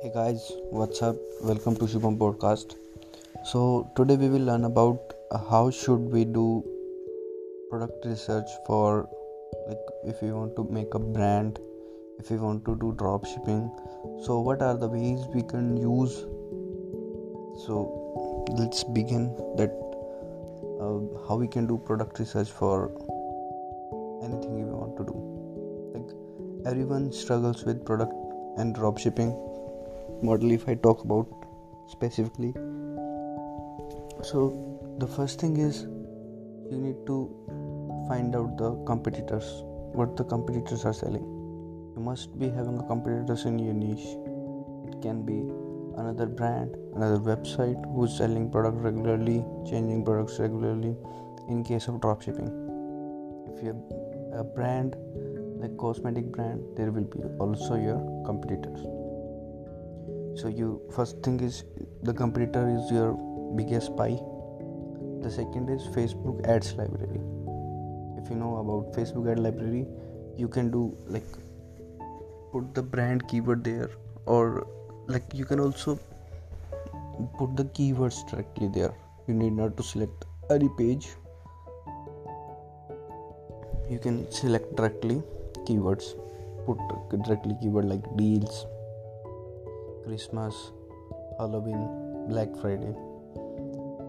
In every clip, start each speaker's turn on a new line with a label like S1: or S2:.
S1: Hey guys, what's up? Welcome to Shubham podcast. So today we will learn about how should we do product research for like if we want to make a brand, if we want to do drop shipping. So what are the ways we can use? So let's begin that uh, how we can do product research for anything we want to do. Like everyone struggles with product and drop shipping model if i talk about specifically. So the first thing is you need to find out the competitors what the competitors are selling. You must be having a competitors in your niche. It can be another brand another website who's selling product regularly changing products regularly in case of drop shipping. If you have a brand like cosmetic brand there will be also your competitors so you first thing is the competitor is your biggest spy. The second is facebook ads library. If you know about facebook ad library you can do like put the brand keyword there or like you can also put the keywords directly there. You need not to select any page. You can select directly keywords. Put directly keyword like deals Christmas, Halloween, Black Friday.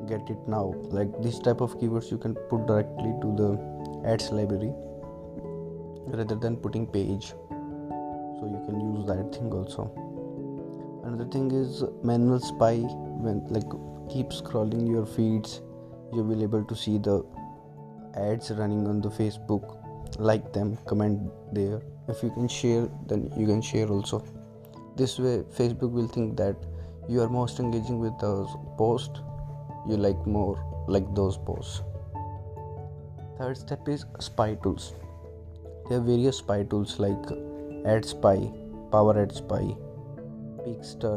S1: Get it now. Like this type of keywords you can put directly to the ads library rather than putting page. So you can use that thing also. Another thing is manual spy when like keep scrolling your feeds you will be able to see the ads running on the facebook like them comment there if you can share then you can share also this way facebook will think that you are most engaging with those posts. You like more like those posts. Third step is spy tools. There are various spy tools like AdSpy power ad spy Peeksta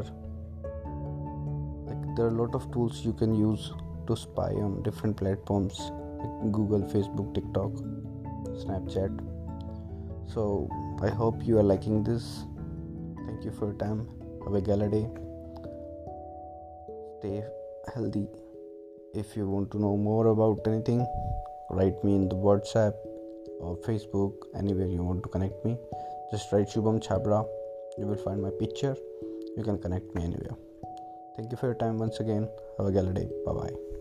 S1: like there are a lot of tools you can use to spy on different platforms like google facebook tiktok snapchat. So i hope you are liking this Thank you for your time. Have a gala day. Stay healthy. If you want to know more about anything, write me in the WhatsApp or Facebook, anywhere you want to connect me. Just write Shubham Chhabra. You will find my picture. You can connect me anywhere. Thank you for your time once again. Have a gala day. Bye bye.